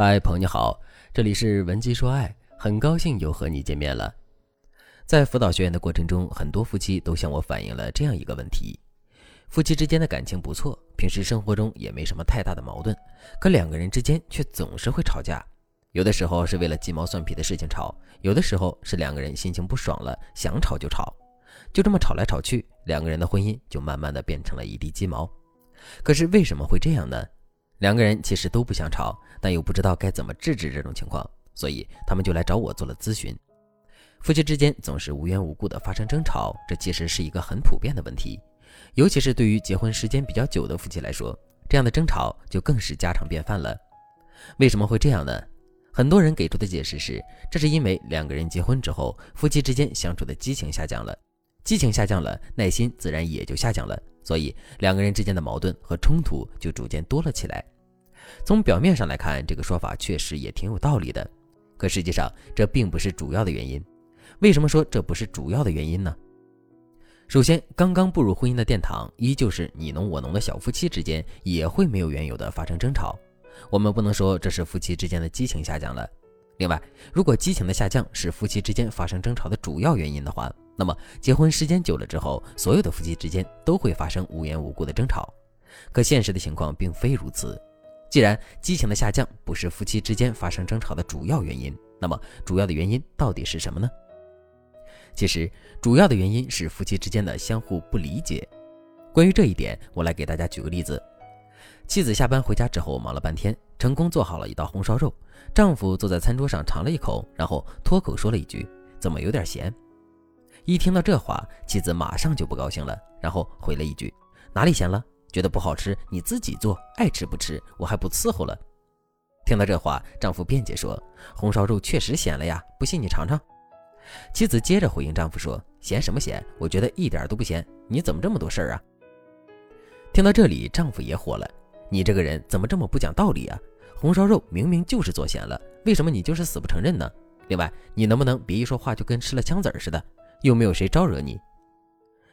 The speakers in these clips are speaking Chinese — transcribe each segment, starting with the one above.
嗨，朋友你好，这里是文姬说爱，很高兴又和你见面了。在辅导学员的过程中，很多夫妻都向我反映了这样一个问题：夫妻之间的感情不错，平时生活中也没什么太大的矛盾，可两个人之间却总是会吵架。有的时候是为了鸡毛蒜皮的事情吵，有的时候是两个人心情不爽了，想吵就吵，就这么吵来吵去，两个人的婚姻就慢慢的变成了一地鸡毛。可是为什么会这样呢？两个人其实都不想吵，但又不知道该怎么制止这种情况，所以他们就来找我做了咨询。夫妻之间总是无缘无故的发生争吵，这其实是一个很普遍的问题，尤其是对于结婚时间比较久的夫妻来说，这样的争吵就更是家常便饭了。为什么会这样呢？很多人给出的解释是，这是因为两个人结婚之后，夫妻之间相处的激情下降了，激情下降了，耐心自然也就下降了。所以两个人之间的矛盾和冲突就逐渐多了起来。从表面上来看，这个说法确实也挺有道理的。可实际上，这并不是主要的原因。为什么说这不是主要的原因呢？首先，刚刚步入婚姻的殿堂，依旧是你侬我侬的小夫妻之间，也会没有缘由的发生争吵。我们不能说这是夫妻之间的激情下降了。另外，如果激情的下降是夫妻之间发生争吵的主要原因的话，那么结婚时间久了之后，所有的夫妻之间都会发生无缘无故的争吵。可现实的情况并非如此。既然激情的下降不是夫妻之间发生争吵的主要原因，那么主要的原因到底是什么呢？其实，主要的原因是夫妻之间的相互不理解。关于这一点，我来给大家举个例子：妻子下班回家之后，忙了半天，成功做好了一道红烧肉。丈夫坐在餐桌上尝了一口，然后脱口说了一句：“怎么有点咸？”一听到这话，妻子马上就不高兴了，然后回了一句：“哪里咸了？觉得不好吃，你自己做，爱吃不吃，我还不伺候了。”听到这话，丈夫辩解说：“红烧肉确实咸了呀，不信你尝尝。”妻子接着回应丈夫说：“咸什么咸？我觉得一点都不咸，你怎么这么多事儿啊？”听到这里，丈夫也火了：“你这个人怎么这么不讲道理啊？”红烧肉明明就是做咸了，为什么你就是死不承认呢？另外，你能不能别一说话就跟吃了枪子儿似的？又没有谁招惹你？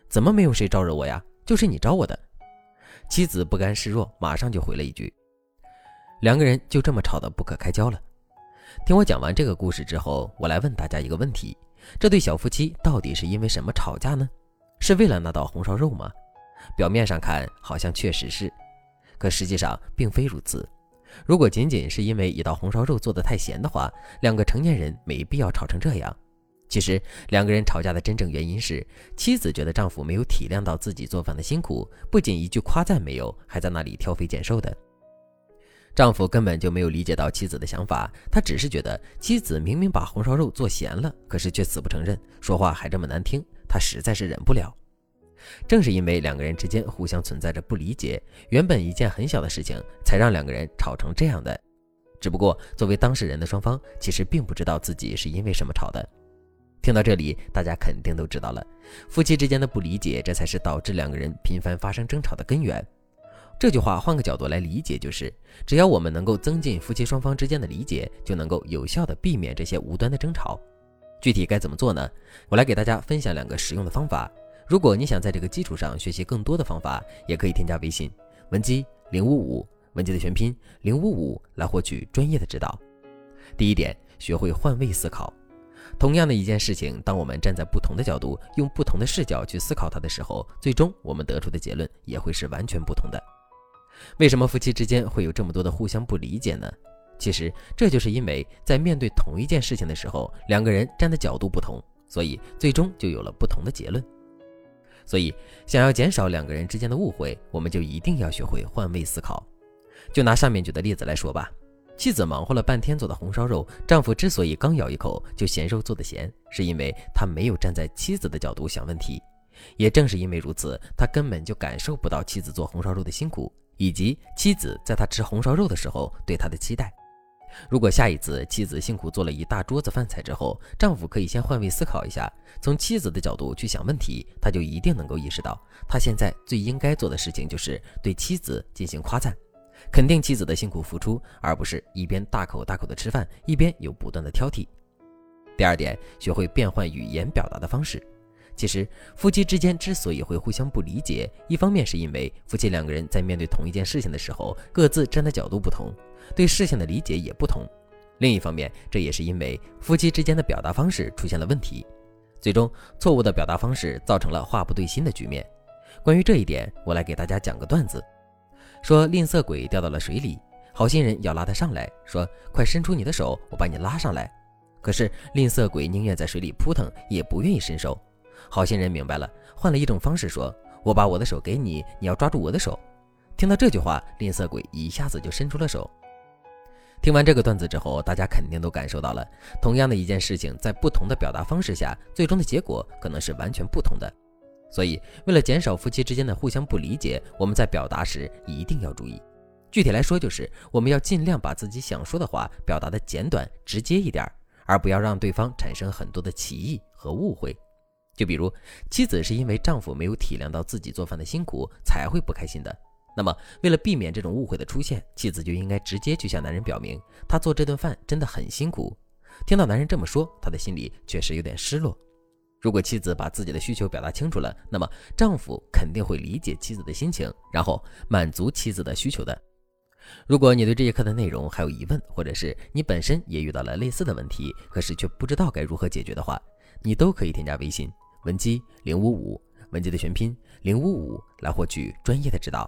怎么没有谁招惹我呀？就是你招我的。妻子不甘示弱，马上就回了一句。两个人就这么吵得不可开交了。听我讲完这个故事之后，我来问大家一个问题：这对小夫妻到底是因为什么吵架呢？是为了那道红烧肉吗？表面上看好像确实是，可实际上并非如此。如果仅仅是因为一道红烧肉做得太咸的话，两个成年人没必要吵成这样。其实两个人吵架的真正原因是，妻子觉得丈夫没有体谅到自己做饭的辛苦，不仅一句夸赞没有，还在那里挑肥拣瘦的。丈夫根本就没有理解到妻子的想法，他只是觉得妻子明明把红烧肉做咸了，可是却死不承认，说话还这么难听，他实在是忍不了。正是因为两个人之间互相存在着不理解，原本一件很小的事情，才让两个人吵成这样的。只不过作为当事人的双方，其实并不知道自己是因为什么吵的。听到这里，大家肯定都知道了，夫妻之间的不理解，这才是导致两个人频繁发生争吵的根源。这句话换个角度来理解，就是只要我们能够增进夫妻双方之间的理解，就能够有效的避免这些无端的争吵。具体该怎么做呢？我来给大家分享两个实用的方法。如果你想在这个基础上学习更多的方法，也可以添加微信文姬零五五，文姬的全拼零五五，来获取专业的指导。第一点，学会换位思考。同样的一件事情，当我们站在不同的角度，用不同的视角去思考它的时候，最终我们得出的结论也会是完全不同的。为什么夫妻之间会有这么多的互相不理解呢？其实这就是因为在面对同一件事情的时候，两个人站的角度不同，所以最终就有了不同的结论。所以，想要减少两个人之间的误会，我们就一定要学会换位思考。就拿上面举的例子来说吧，妻子忙活了半天做的红烧肉，丈夫之所以刚咬一口就嫌肉做的咸，是因为他没有站在妻子的角度想问题。也正是因为如此，他根本就感受不到妻子做红烧肉的辛苦，以及妻子在他吃红烧肉的时候对他的期待。如果下一次妻子辛苦做了一大桌子饭菜之后，丈夫可以先换位思考一下，从妻子的角度去想问题，他就一定能够意识到，他现在最应该做的事情就是对妻子进行夸赞，肯定妻子的辛苦付出，而不是一边大口大口的吃饭，一边又不断的挑剔。第二点，学会变换语言表达的方式。其实，夫妻之间之所以会互相不理解，一方面是因为夫妻两个人在面对同一件事情的时候，各自站的角度不同，对事情的理解也不同；另一方面，这也是因为夫妻之间的表达方式出现了问题，最终错误的表达方式造成了话不对心的局面。关于这一点，我来给大家讲个段子：说吝啬鬼掉到了水里，好心人要拉他上来，说：“快伸出你的手，我把你拉上来。”可是吝啬鬼宁愿在水里扑腾，也不愿意伸手。好心人明白了，换了一种方式说：“我把我的手给你，你要抓住我的手。”听到这句话，吝啬鬼一下子就伸出了手。听完这个段子之后，大家肯定都感受到了，同样的一件事情，在不同的表达方式下，最终的结果可能是完全不同的。所以，为了减少夫妻之间的互相不理解，我们在表达时一定要注意。具体来说，就是我们要尽量把自己想说的话表达的简短直接一点，而不要让对方产生很多的歧义和误会。就比如，妻子是因为丈夫没有体谅到自己做饭的辛苦才会不开心的。那么，为了避免这种误会的出现，妻子就应该直接去向男人表明，她做这顿饭真的很辛苦。听到男人这么说，她的心里确实有点失落。如果妻子把自己的需求表达清楚了，那么丈夫肯定会理解妻子的心情，然后满足妻子的需求的。如果你对这节课的内容还有疑问，或者是你本身也遇到了类似的问题，可是却不知道该如何解决的话，你都可以添加微信。文姬零五五，文姬的全拼零五五，来获取专业的指导。